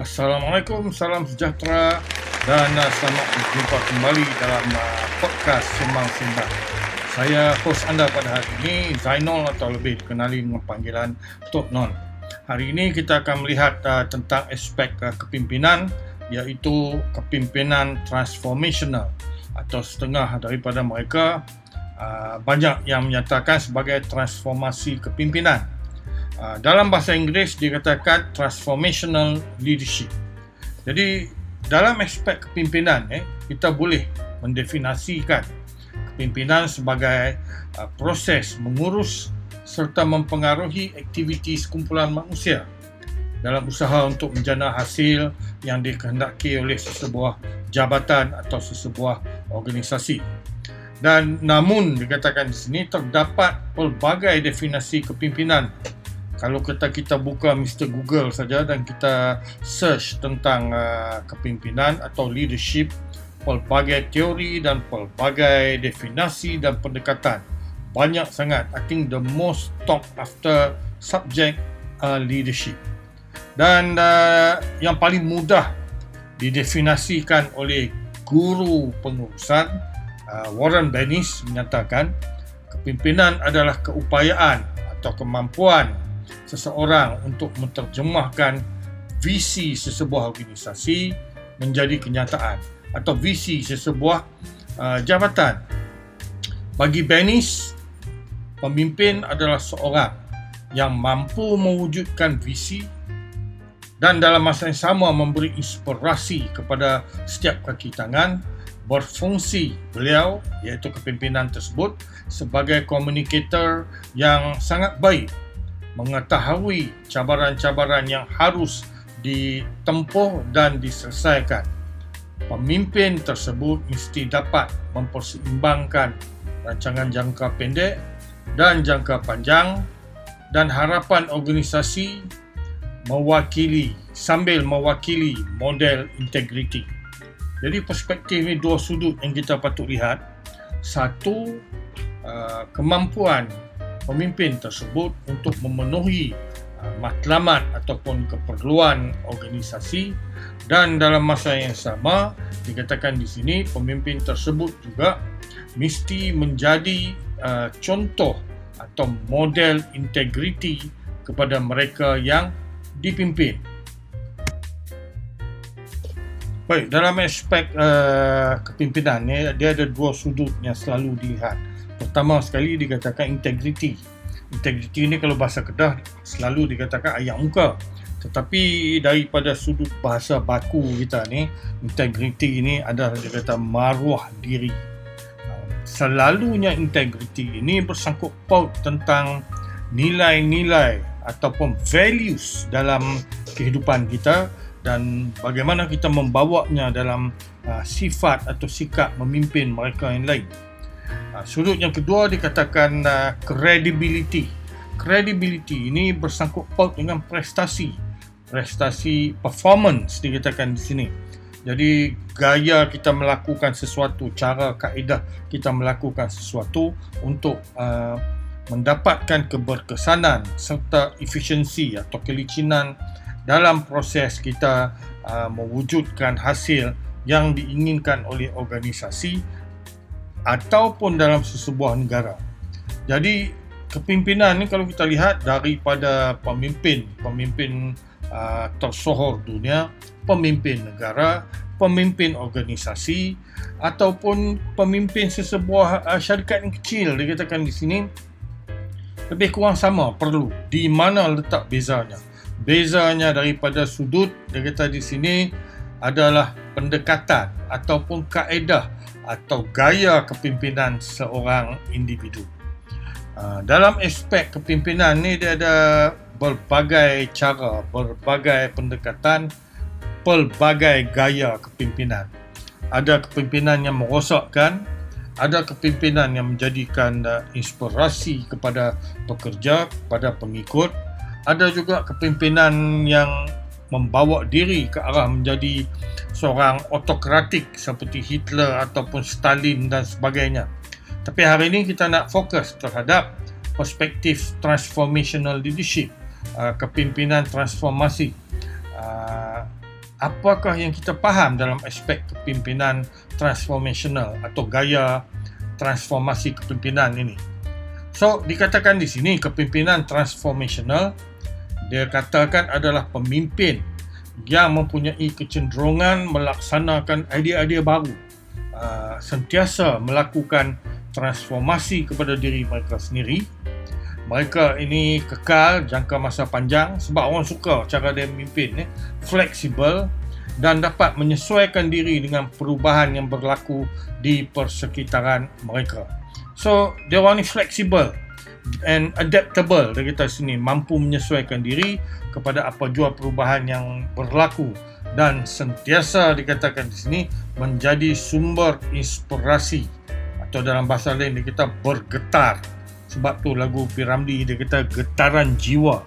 Assalamualaikum, salam sejahtera dan uh, selamat berjumpa kembali dalam uh, podcast Sembang Sembang. Saya host anda pada hari ini, Zainal atau lebih dikenali dengan panggilan Tok Non. Hari ini kita akan melihat uh, tentang aspek uh, kepimpinan iaitu kepimpinan transformational atau setengah daripada mereka uh, banyak yang menyatakan sebagai transformasi kepimpinan. Ah, dalam bahasa Inggeris dikatakan transformational leadership. Jadi dalam aspek kepimpinan eh kita boleh mendefinisikan kepimpinan sebagai uh, proses mengurus serta mempengaruhi aktiviti sekumpulan manusia dalam usaha untuk menjana hasil yang dikehendaki oleh sesebuah jabatan atau sesebuah organisasi. Dan namun dikatakan di sini terdapat pelbagai definisi kepimpinan kalau kita kita buka Mr Google saja dan kita search tentang uh, kepimpinan atau leadership pelbagai teori dan pelbagai definisi dan pendekatan banyak sangat. I think the most top after subject uh, leadership. Dan uh, yang paling mudah didefinisikan oleh guru pengurusan uh, Warren Bennis menyatakan kepimpinan adalah keupayaan atau kemampuan seseorang untuk menterjemahkan visi sesebuah organisasi menjadi kenyataan atau visi sesebuah uh, jabatan. Bagi Benis, pemimpin adalah seorang yang mampu mewujudkan visi dan dalam masa yang sama memberi inspirasi kepada setiap kaki tangan berfungsi beliau iaitu kepimpinan tersebut sebagai komunikator yang sangat baik mengetahui cabaran-cabaran yang harus ditempuh dan diselesaikan. Pemimpin tersebut mesti dapat memperseimbangkan rancangan jangka pendek dan jangka panjang dan harapan organisasi mewakili sambil mewakili model integriti. Jadi perspektif ini dua sudut yang kita patut lihat. Satu, uh, kemampuan pemimpin tersebut untuk memenuhi uh, matlamat ataupun keperluan organisasi dan dalam masa yang sama dikatakan di sini pemimpin tersebut juga mesti menjadi uh, contoh atau model integriti kepada mereka yang dipimpin. Baik, dalam aspek uh, kepimpinan ni dia ada dua sudut yang selalu dilihat pertama sekali dikatakan integriti. Integriti ni kalau bahasa Kedah selalu dikatakan ayam muka. Tetapi daripada sudut bahasa baku kita ni, integriti ini adalah dia kata maruah diri. Selalunya integriti ini bersangkut paut tentang nilai-nilai ataupun values dalam kehidupan kita dan bagaimana kita membawanya dalam uh, sifat atau sikap memimpin mereka yang lain. Uh, sudut yang kedua dikatakan uh, credibility. Credibility ini bersangkut paut dengan prestasi. Prestasi performance dikatakan di sini. Jadi gaya kita melakukan sesuatu, cara kaedah kita melakukan sesuatu untuk uh, mendapatkan keberkesanan serta efisiensi atau kelicinan dalam proses kita uh, mewujudkan hasil yang diinginkan oleh organisasi ataupun dalam sesebuah negara. Jadi kepimpinan ni kalau kita lihat daripada pemimpin, pemimpin uh, tersohor dunia, pemimpin negara, pemimpin organisasi ataupun pemimpin sesebuah uh, syarikat yang kecil dikatakan di sini lebih kurang sama perlu di mana letak bezanya bezanya daripada sudut dia kata di sini adalah pendekatan ataupun kaedah atau gaya kepimpinan seorang individu. Uh, dalam aspek kepimpinan ni dia ada berbagai cara, berbagai pendekatan, pelbagai gaya kepimpinan. Ada kepimpinan yang merosakkan, ada kepimpinan yang menjadikan uh, inspirasi kepada pekerja, kepada pengikut. Ada juga kepimpinan yang membawa diri ke arah menjadi seorang otokratik seperti Hitler ataupun Stalin dan sebagainya. Tapi hari ini kita nak fokus terhadap perspektif transformational leadership, uh, kepimpinan transformasi. Uh, apakah yang kita faham dalam aspek kepimpinan transformational atau gaya transformasi kepimpinan ini. So, dikatakan di sini kepimpinan transformational dia katakan adalah pemimpin yang mempunyai kecenderungan melaksanakan idea-idea baru. Uh, sentiasa melakukan transformasi kepada diri mereka sendiri. Mereka ini kekal jangka masa panjang sebab orang suka cara dia memimpin eh, fleksibel dan dapat menyesuaikan diri dengan perubahan yang berlaku di persekitaran mereka. So, dia orang ni fleksibel and adaptable dari kita sini mampu menyesuaikan diri kepada apa jua perubahan yang berlaku. Dan sentiasa dikatakan di sini menjadi sumber inspirasi. Atau dalam bahasa lain kita bergetar. Sebab tu lagu Piramdi dia kata getaran jiwa.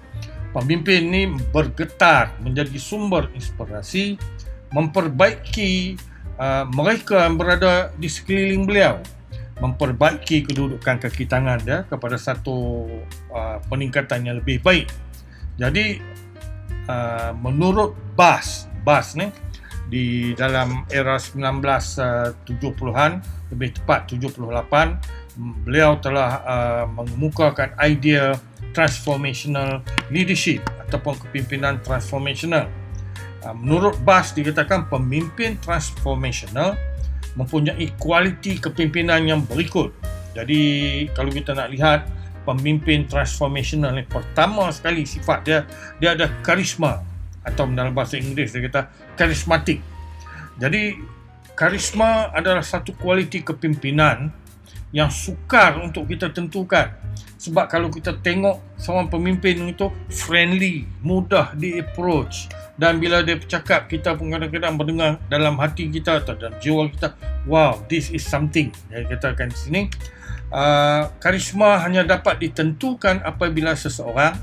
Pemimpin ni bergetar menjadi sumber inspirasi memperbaiki uh, mereka yang berada di sekeliling beliau memperbaiki kedudukan kaki tangan dia kepada satu uh, peningkatan yang lebih baik. Jadi uh, menurut Bas, Bas ni di dalam era 1970-an lebih tepat 78 beliau telah uh, mengemukakan idea transformational leadership ataupun kepimpinan transformational. Uh, menurut Bas dikatakan pemimpin transformational mempunyai kualiti kepimpinan yang berikut. Jadi kalau kita nak lihat pemimpin transformational ni pertama sekali sifat dia dia ada karisma atau dalam bahasa Inggeris dia kata karismatik. Jadi karisma adalah satu kualiti kepimpinan yang sukar untuk kita tentukan. Sebab kalau kita tengok seorang pemimpin itu friendly, mudah di approach dan bila dia bercakap kita pun kadang-kadang mendengar dalam hati kita atau dalam jiwa kita, wow, this is something. Yang kita akan di sini uh, karisma hanya dapat ditentukan apabila seseorang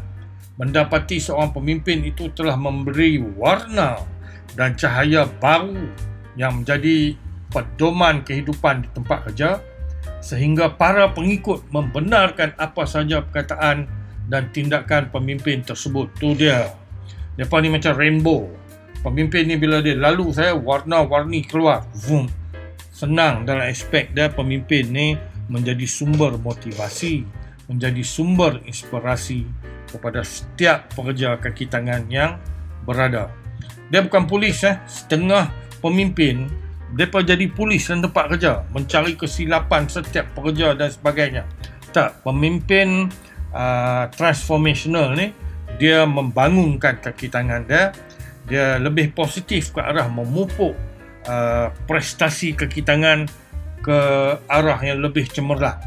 mendapati seorang pemimpin itu telah memberi warna dan cahaya baru yang menjadi pedoman kehidupan di tempat kerja sehingga para pengikut membenarkan apa sahaja perkataan dan tindakan pemimpin tersebut. Tu dia. Depa ni macam rainbow. Pemimpin ni bila dia lalu saya warna-warni keluar. Vroom. Senang dalam aspek dia pemimpin ni menjadi sumber motivasi, menjadi sumber inspirasi kepada setiap pekerja kaki tangan yang berada. Dia bukan polis eh, setengah pemimpin mereka jadi polis dan tempat kerja mencari kesilapan setiap pekerja dan sebagainya tak pemimpin uh, transformational ni dia membangunkan kaki tangan dia. Dia lebih positif ke arah memupuk uh, prestasi kaki tangan ke arah yang lebih cemerlang.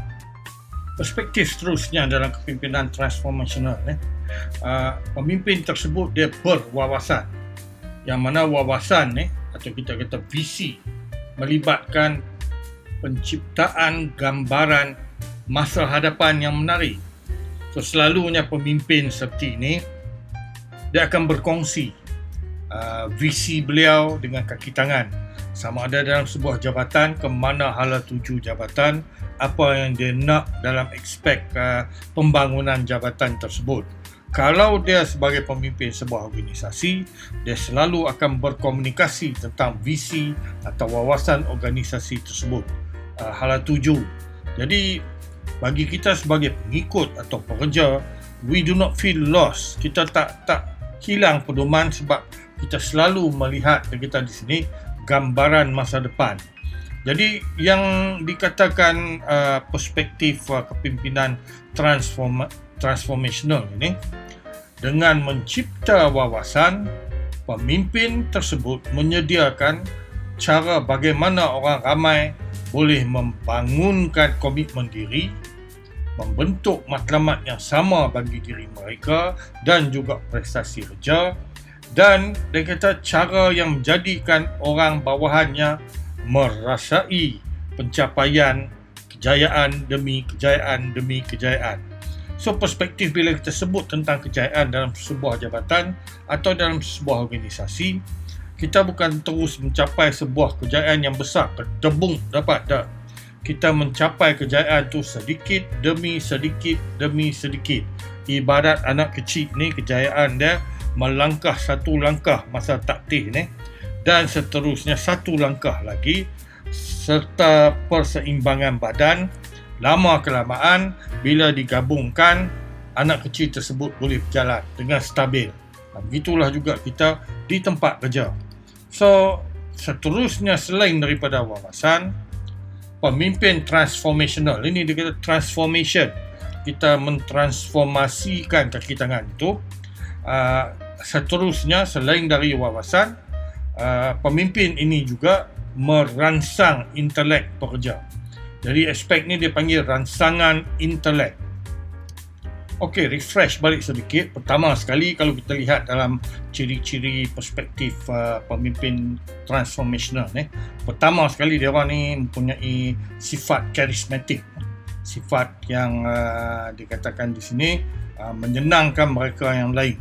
Perspektif seterusnya dalam kepimpinan transformational ni uh, pemimpin tersebut dia berwawasan. Yang mana wawasan ni atau kita kata visi melibatkan penciptaan gambaran masa hadapan yang menarik. So selalunya pemimpin seperti ini dia akan berkongsi uh, visi beliau dengan kaki tangan sama ada dalam sebuah jabatan ke mana hala tuju jabatan apa yang dia nak dalam aspek uh, pembangunan jabatan tersebut kalau dia sebagai pemimpin sebuah organisasi, dia selalu akan berkomunikasi tentang visi atau wawasan organisasi tersebut. Uh, hala tuju. Jadi, bagi kita sebagai pengikut atau pekerja, we do not feel lost. Kita tak tak hilang pedoman sebab kita selalu melihat kita di sini gambaran masa depan. Jadi yang dikatakan uh, perspektif uh, kepimpinan transform transformational ini dengan mencipta wawasan, pemimpin tersebut menyediakan cara bagaimana orang ramai boleh membangunkan komitmen diri, membentuk matlamat yang sama bagi diri mereka dan juga prestasi kerja dan dia kata cara yang menjadikan orang bawahannya merasai pencapaian kejayaan demi kejayaan demi kejayaan. So perspektif bila kita sebut tentang kejayaan dalam sebuah jabatan atau dalam sebuah organisasi, kita bukan terus mencapai sebuah kejayaan yang besar, ketebung dapat tak. Kita mencapai kejayaan tu sedikit demi sedikit demi sedikit. Ibarat anak kecil ni kejayaan dia melangkah satu langkah masa taktih ni. dan seterusnya satu langkah lagi serta perseimbangan badan lama kelamaan bila digabungkan anak kecil tersebut boleh berjalan dengan stabil. Begitulah juga kita di tempat kerja. So, seterusnya selain daripada wawasan, pemimpin transformational. Ini dia kata transformation. Kita mentransformasikan kaki tangan itu. Uh, seterusnya selain dari wawasan, uh, pemimpin ini juga merangsang intelek pekerja. Jadi aspek ni dia panggil rangsangan intelek. Okey, refresh balik sedikit. Pertama sekali kalau kita lihat dalam ciri-ciri perspektif uh, pemimpin transformational ni, pertama sekali dia orang ni mempunyai sifat karismatik. Sifat yang uh, dikatakan di sini uh, menyenangkan mereka yang lain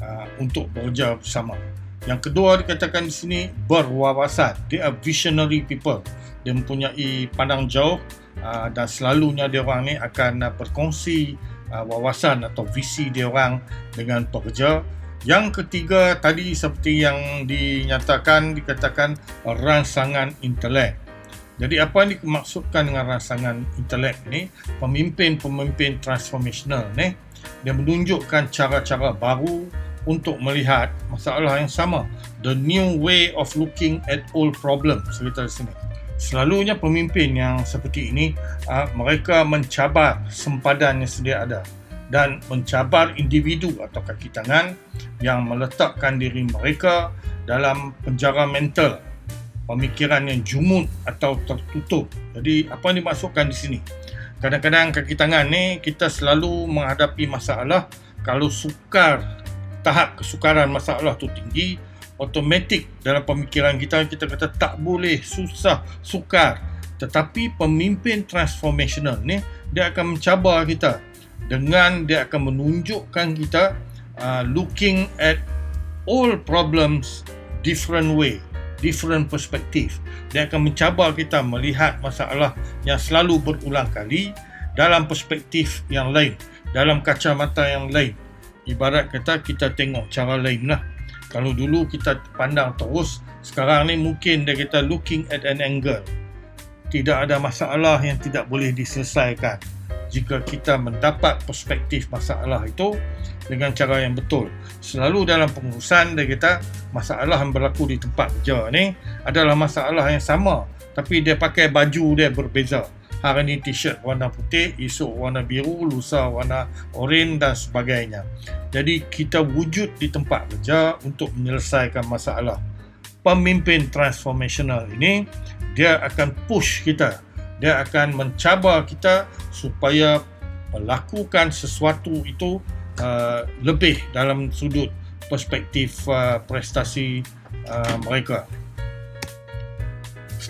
uh, untuk bekerja bersama. Yang kedua dikatakan di sini berwawasan. They are visionary people dia mempunyai pandang jauh uh, dan selalunya dia orang ni akan uh, berkongsi uh, wawasan atau visi dia orang dengan pekerja. Yang ketiga tadi seperti yang dinyatakan dikatakan rangsangan intelek. Jadi apa yang dimaksudkan dengan rangsangan intelek ni? Pemimpin-pemimpin transformational ni dia menunjukkan cara-cara baru untuk melihat masalah yang sama. The new way of looking at old problems. Cerita di sini selalunya pemimpin yang seperti ini uh, mereka mencabar sempadan yang sedia ada dan mencabar individu atau kaki tangan yang meletakkan diri mereka dalam penjara mental pemikiran yang jumut atau tertutup. Jadi apa yang dimaksudkan di sini? Kadang-kadang kaki tangan ni kita selalu menghadapi masalah kalau sukar tahap kesukaran masalah tu tinggi automatik dalam pemikiran kita kita kata tak boleh susah sukar. Tetapi pemimpin transformational ni dia akan mencabar kita. Dengan dia akan menunjukkan kita uh, looking at all problems different way different perspective. Dia akan mencabar kita melihat masalah yang selalu berulang kali dalam perspektif yang lain dalam kacamata yang lain. Ibarat kata kita tengok cara lain lah kalau dulu kita pandang terus, sekarang ni mungkin dia kita looking at an angle. Tidak ada masalah yang tidak boleh diselesaikan jika kita mendapat perspektif masalah itu dengan cara yang betul. Selalu dalam pengurusan dia kata masalah yang berlaku di tempat kerja ni adalah masalah yang sama tapi dia pakai baju dia berbeza hari ni t-shirt warna putih, esok warna biru, lusa warna oranye dan sebagainya. Jadi kita wujud di tempat kerja untuk menyelesaikan masalah. Pemimpin transformational ini dia akan push kita. Dia akan mencabar kita supaya melakukan sesuatu itu uh, lebih dalam sudut perspektif uh, prestasi uh, mereka.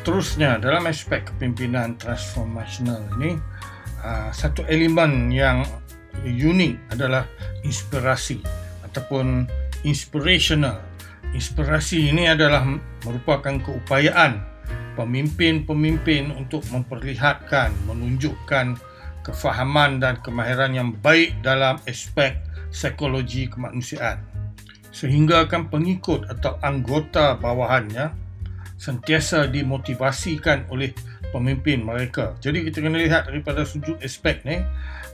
Seterusnya dalam aspek kepimpinan transformational ini uh, satu elemen yang unik adalah inspirasi ataupun inspirational. Inspirasi ini adalah merupakan keupayaan pemimpin-pemimpin untuk memperlihatkan, menunjukkan kefahaman dan kemahiran yang baik dalam aspek psikologi kemanusiaan sehingga kan pengikut atau anggota bawahannya sentiasa dimotivasikan oleh pemimpin mereka. Jadi kita kena lihat daripada sudut aspek ni,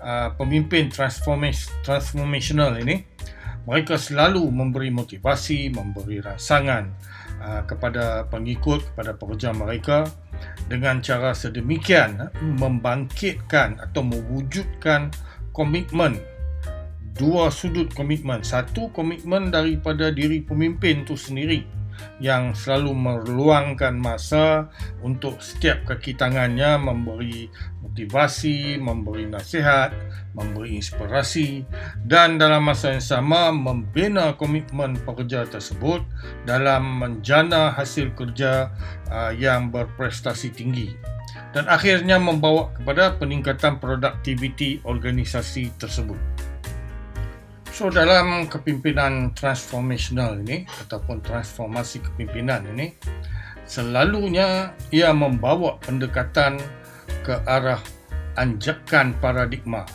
uh, pemimpin transformational ini, mereka selalu memberi motivasi, memberi rangsangan uh, kepada pengikut, kepada pekerja mereka dengan cara sedemikian uh, membangkitkan atau mewujudkan komitmen dua sudut komitmen. Satu komitmen daripada diri pemimpin itu sendiri yang selalu meluangkan masa untuk setiap kaki tangannya memberi motivasi, memberi nasihat, memberi inspirasi dan dalam masa yang sama membina komitmen pekerja tersebut dalam menjana hasil kerja uh, yang berprestasi tinggi dan akhirnya membawa kepada peningkatan produktiviti organisasi tersebut. So dalam kepimpinan transformational ini ataupun transformasi kepimpinan ini selalunya ia membawa pendekatan ke arah anjakan paradigma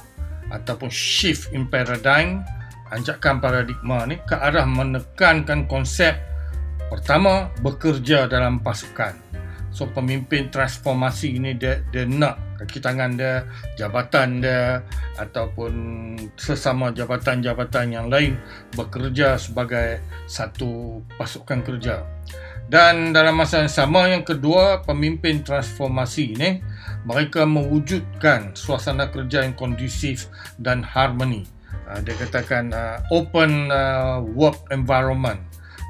ataupun shift in paradigm anjakan paradigma ni ke arah menekankan konsep Pertama, bekerja dalam pasukan. So pemimpin transformasi ini dia, dia nak kaki tangan dia, jabatan dia ataupun sesama jabatan-jabatan yang lain bekerja sebagai satu pasukan kerja. Dan dalam masa yang sama yang kedua, pemimpin transformasi ini mereka mewujudkan suasana kerja yang kondusif dan harmoni. Uh, dia katakan uh, open uh, work environment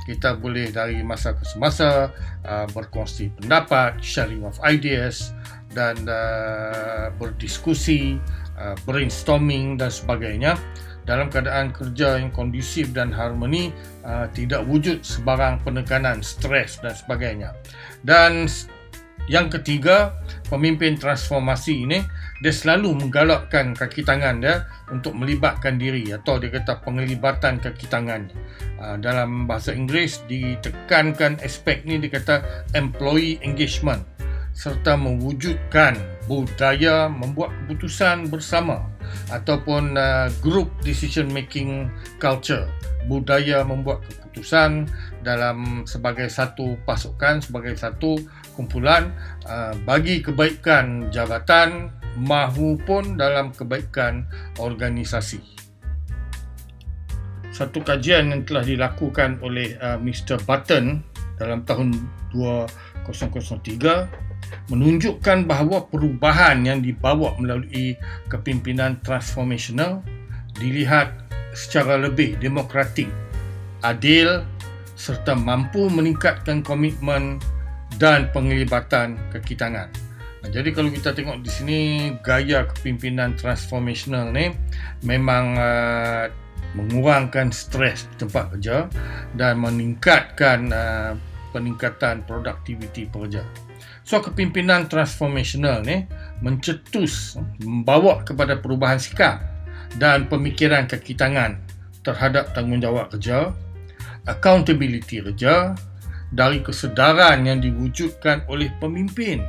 kita boleh dari masa ke semasa uh, berkongsi pendapat, sharing of ideas dan uh, berdiskusi, uh, brainstorming dan sebagainya dalam keadaan kerja yang kondusif dan harmoni uh, tidak wujud sebarang penekanan, stres dan sebagainya. Dan yang ketiga, pemimpin transformasi ini dia selalu menggalakkan kaki tangan dia untuk melibatkan diri atau dia kata penglibatan kaki tangan. Uh, dalam bahasa Inggeris ditekankan aspek ni dia kata employee engagement serta mewujudkan budaya membuat keputusan bersama ataupun uh, group decision making culture budaya membuat keputusan dalam sebagai satu pasukan sebagai satu kumpulan uh, bagi kebaikan jabatan mahupun dalam kebaikan organisasi. Satu kajian yang telah dilakukan oleh uh, Mr. Button dalam tahun 2003 menunjukkan bahawa perubahan yang dibawa melalui kepimpinan transformational dilihat secara lebih demokratik, adil serta mampu meningkatkan komitmen dan penglibatan kekitangan. Jadi kalau kita tengok di sini gaya kepimpinan transformational ni memang uh, mengurangkan stres tempat kerja dan meningkatkan uh, peningkatan produktiviti pekerja. So kepimpinan transformational ni mencetus membawa kepada perubahan sikap dan pemikiran kaki tangan terhadap tanggungjawab kerja, accountability kerja dari kesedaran yang diwujudkan oleh pemimpin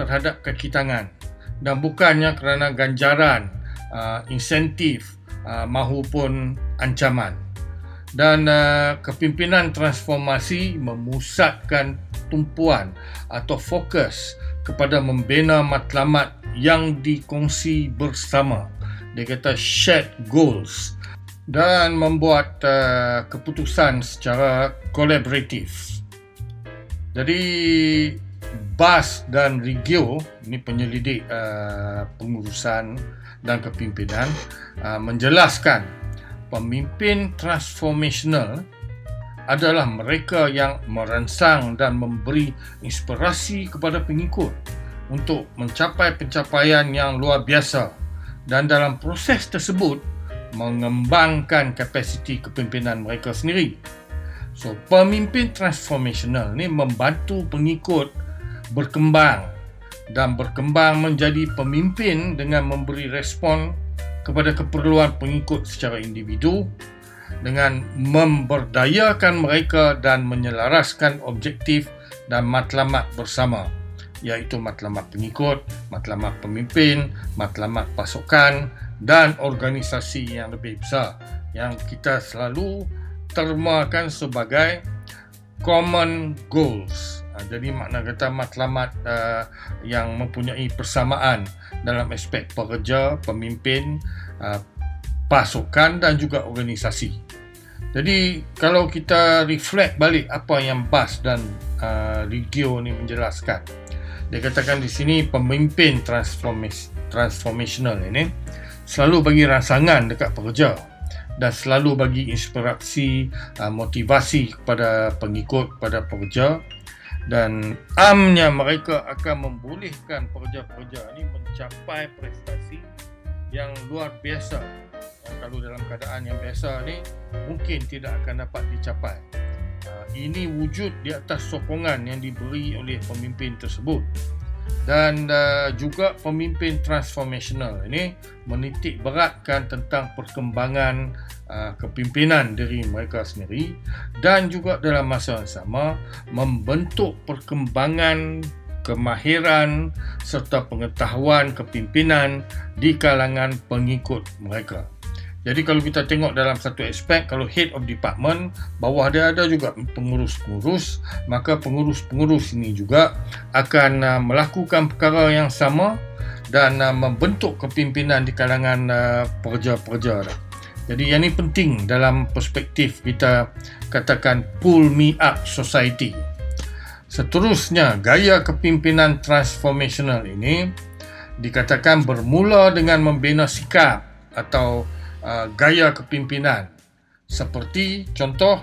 terhadap kaki tangan dan bukannya kerana ganjaran, uh, insentif uh, mahupun ancaman. Dan uh, kepimpinan transformasi memusatkan tumpuan atau fokus kepada membina matlamat yang dikongsi bersama dia kata shared goals dan membuat uh, keputusan secara kolaboratif. Jadi Bas dan Rigio ini penyelidik uh, pengurusan dan kepimpinan uh, menjelaskan pemimpin transformational adalah mereka yang merangsang dan memberi inspirasi kepada pengikut untuk mencapai pencapaian yang luar biasa dan dalam proses tersebut mengembangkan kapasiti kepimpinan mereka sendiri. So, pemimpin transformational ni membantu pengikut berkembang dan berkembang menjadi pemimpin dengan memberi respon kepada keperluan pengikut secara individu dengan memberdayakan mereka dan menyelaraskan objektif dan matlamat bersama iaitu matlamat pengikut, matlamat pemimpin, matlamat pasukan dan organisasi yang lebih besar yang kita selalu termakan sebagai common goals. Ha, jadi makna kata matlamat uh, yang mempunyai persamaan dalam aspek pekerja, pemimpin, uh, pasukan dan juga organisasi. Jadi kalau kita reflect balik apa yang Bas dan uh, Ligio ni menjelaskan, dia katakan di sini pemimpin transformational ini selalu bagi rangsangan dekat pekerja dan selalu bagi inspirasi uh, motivasi kepada pengikut kepada pekerja dan amnya mereka akan membolehkan pekerja-pekerja ini mencapai prestasi yang luar biasa. Yang kalau dalam keadaan yang biasa ni mungkin tidak akan dapat dicapai. Ah, ini wujud di atas sokongan yang diberi oleh pemimpin tersebut dan uh, juga pemimpin transformational ini menitik beratkan tentang perkembangan uh, kepimpinan diri mereka sendiri dan juga dalam masa yang sama membentuk perkembangan kemahiran serta pengetahuan kepimpinan di kalangan pengikut mereka. Jadi kalau kita tengok dalam satu aspek, kalau head of department, bawah dia ada juga pengurus-pengurus, maka pengurus-pengurus ini juga akan uh, melakukan perkara yang sama dan uh, membentuk kepimpinan di kalangan uh, pekerja-pekerja. Jadi yang ini penting dalam perspektif kita katakan pull me up society. Seterusnya, gaya kepimpinan transformational ini dikatakan bermula dengan membina sikap atau uh, gaya kepimpinan. Seperti contoh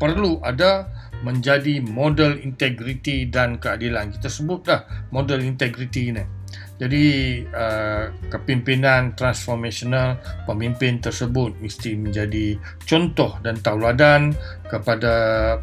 perlu ada menjadi model integriti dan keadilan. Kita sebut dah model integriti ini jadi uh, kepimpinan transformational pemimpin tersebut mesti menjadi contoh dan tauladan kepada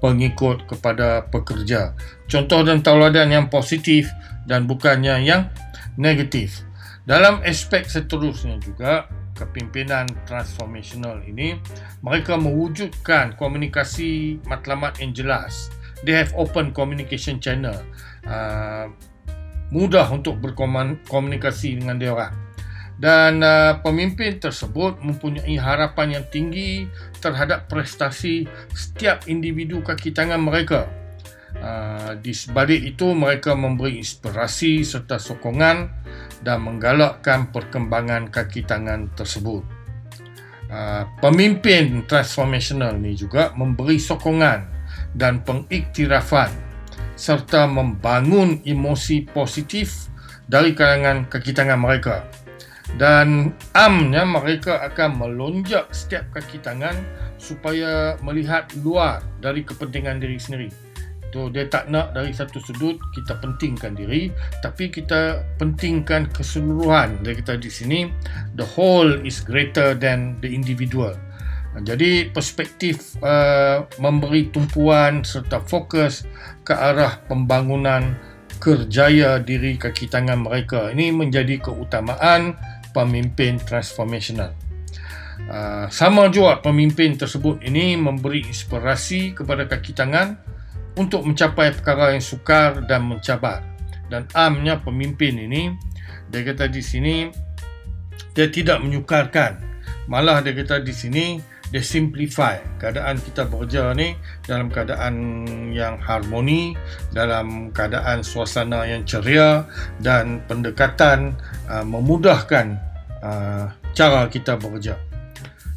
pengikut kepada pekerja. Contoh dan tauladan yang positif dan bukannya yang negatif. Dalam aspek seterusnya juga kepimpinan transformational ini mereka mewujudkan komunikasi matlamat yang jelas. They have open communication channel. Uh, mudah untuk berkomunikasi dengan orang. Dan uh, pemimpin tersebut mempunyai harapan yang tinggi terhadap prestasi setiap individu kaki tangan mereka uh, di sebalik itu mereka memberi inspirasi serta sokongan dan menggalakkan perkembangan kaki tangan tersebut. Uh, pemimpin transformational ni juga memberi sokongan dan pengiktirafan serta membangun emosi positif dari kalangan kaki tangan mereka. Dan amnya mereka akan melonjak setiap kaki tangan supaya melihat luar dari kepentingan diri sendiri. So dia tak nak dari satu sudut kita pentingkan diri tapi kita pentingkan keseluruhan dari kita di sini the whole is greater than the individual. Jadi perspektif uh, memberi tumpuan serta fokus ke arah pembangunan kerjaya diri kaki tangan mereka ini menjadi keutamaan pemimpin transformational. Uh, sama juga pemimpin tersebut ini memberi inspirasi kepada kaki tangan untuk mencapai perkara yang sukar dan mencabar. Dan amnya pemimpin ini, dia kata di sini, dia tidak menyukarkan. Malah dia kata di sini, dia simplify keadaan kita bekerja ni dalam keadaan yang harmoni, dalam keadaan suasana yang ceria dan pendekatan uh, memudahkan uh, cara kita bekerja.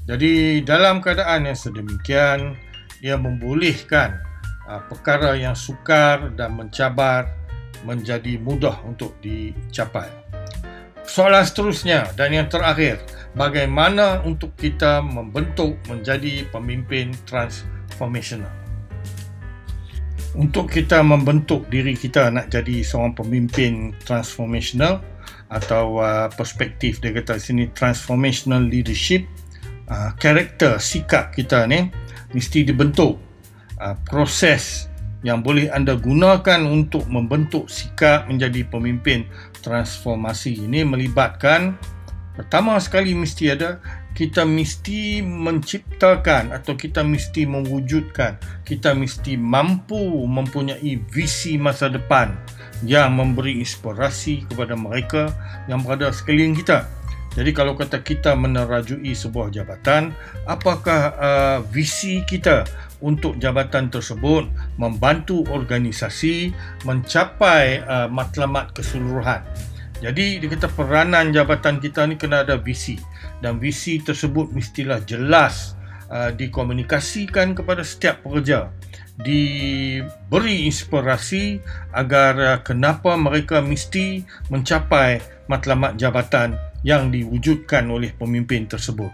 Jadi dalam keadaan yang sedemikian, dia membolehkan perkara yang sukar dan mencabar menjadi mudah untuk dicapai. Soalan seterusnya dan yang terakhir, bagaimana untuk kita membentuk menjadi pemimpin transformational? Untuk kita membentuk diri kita nak jadi seorang pemimpin transformational atau uh, perspektif dia kata sini transformational leadership, uh, karakter sikap kita ni mesti dibentuk uh, proses yang boleh anda gunakan untuk membentuk sikap menjadi pemimpin transformasi ini melibatkan pertama sekali mesti ada kita mesti menciptakan atau kita mesti mewujudkan kita mesti mampu mempunyai visi masa depan yang memberi inspirasi kepada mereka yang berada sekeliling kita jadi kalau kata kita menerajui sebuah jabatan apakah uh, visi kita untuk jabatan tersebut membantu organisasi mencapai uh, matlamat keseluruhan. Jadi dia kata peranan jabatan kita ni kena ada visi dan visi tersebut mestilah jelas uh, dikomunikasikan kepada setiap pekerja diberi inspirasi agar uh, kenapa mereka mesti mencapai matlamat jabatan yang diwujudkan oleh pemimpin tersebut.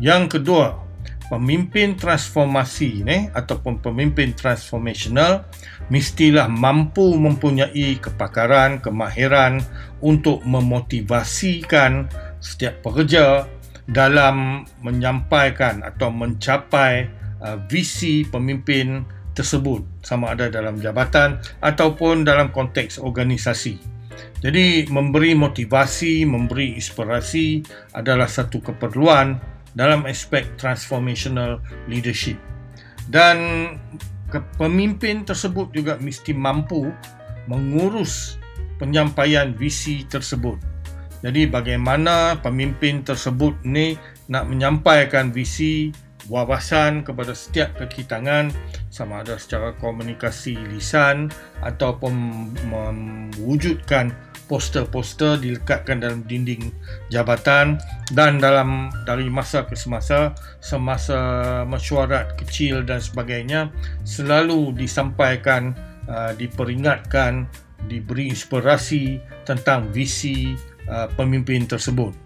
Yang kedua, pemimpin transformasi ni ataupun pemimpin transformational mestilah mampu mempunyai kepakaran, kemahiran untuk memotivasikan setiap pekerja dalam menyampaikan atau mencapai uh, visi pemimpin tersebut sama ada dalam jabatan ataupun dalam konteks organisasi. Jadi memberi motivasi, memberi inspirasi adalah satu keperluan dalam aspek transformational leadership. Dan pemimpin tersebut juga mesti mampu mengurus penyampaian visi tersebut. Jadi bagaimana pemimpin tersebut ni nak menyampaikan visi wawasan kepada setiap kaki tangan sama ada secara komunikasi lisan ataupun mewujudkan poster-poster dilekatkan dalam dinding jabatan dan dalam dari masa ke semasa semasa mesyuarat kecil dan sebagainya selalu disampaikan uh, diperingatkan diberi inspirasi tentang visi uh, pemimpin tersebut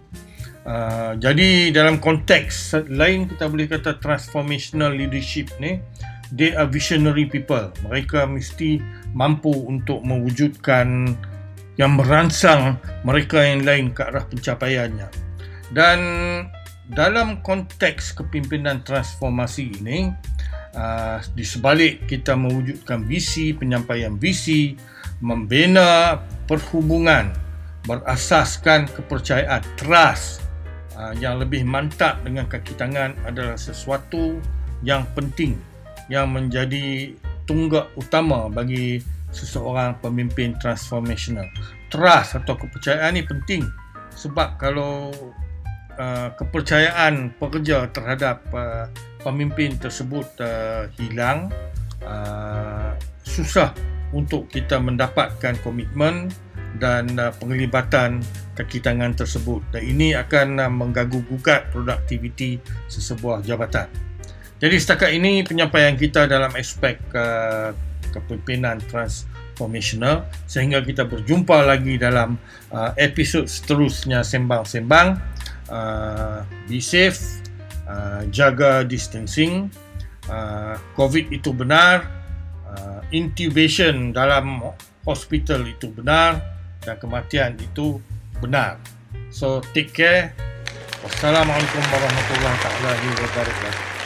Uh, jadi dalam konteks lain kita boleh kata transformational leadership ni they are visionary people. Mereka mesti mampu untuk mewujudkan yang merangsang mereka yang lain ke arah pencapaiannya. Dan dalam konteks kepimpinan transformasi ini uh, di sebalik kita mewujudkan visi penyampaian visi membina perhubungan berasaskan kepercayaan trust Ah, yang lebih mantap dengan kaki tangan adalah sesuatu yang penting yang menjadi tunggak utama bagi seseorang pemimpin transformational. Trust atau kepercayaan ini penting sebab kalau uh, kepercayaan pekerja terhadap uh, pemimpin tersebut uh, hilang uh, susah untuk kita mendapatkan komitmen dan uh, penglibatan kaki tangan tersebut. Dan ini akan uh, mengganggu gugat produktiviti sesebuah jabatan. Jadi setakat ini penyampaian kita dalam aspek uh, kepimpinan transformational sehingga kita berjumpa lagi dalam uh, episod seterusnya sembang-sembang. Uh, be safe uh, jaga distancing. Uh, covid itu benar. Uh, intubation dalam hospital itu benar dan kematian itu benar. So take care. Wassalamualaikum warahmatullahi wabarakatuh.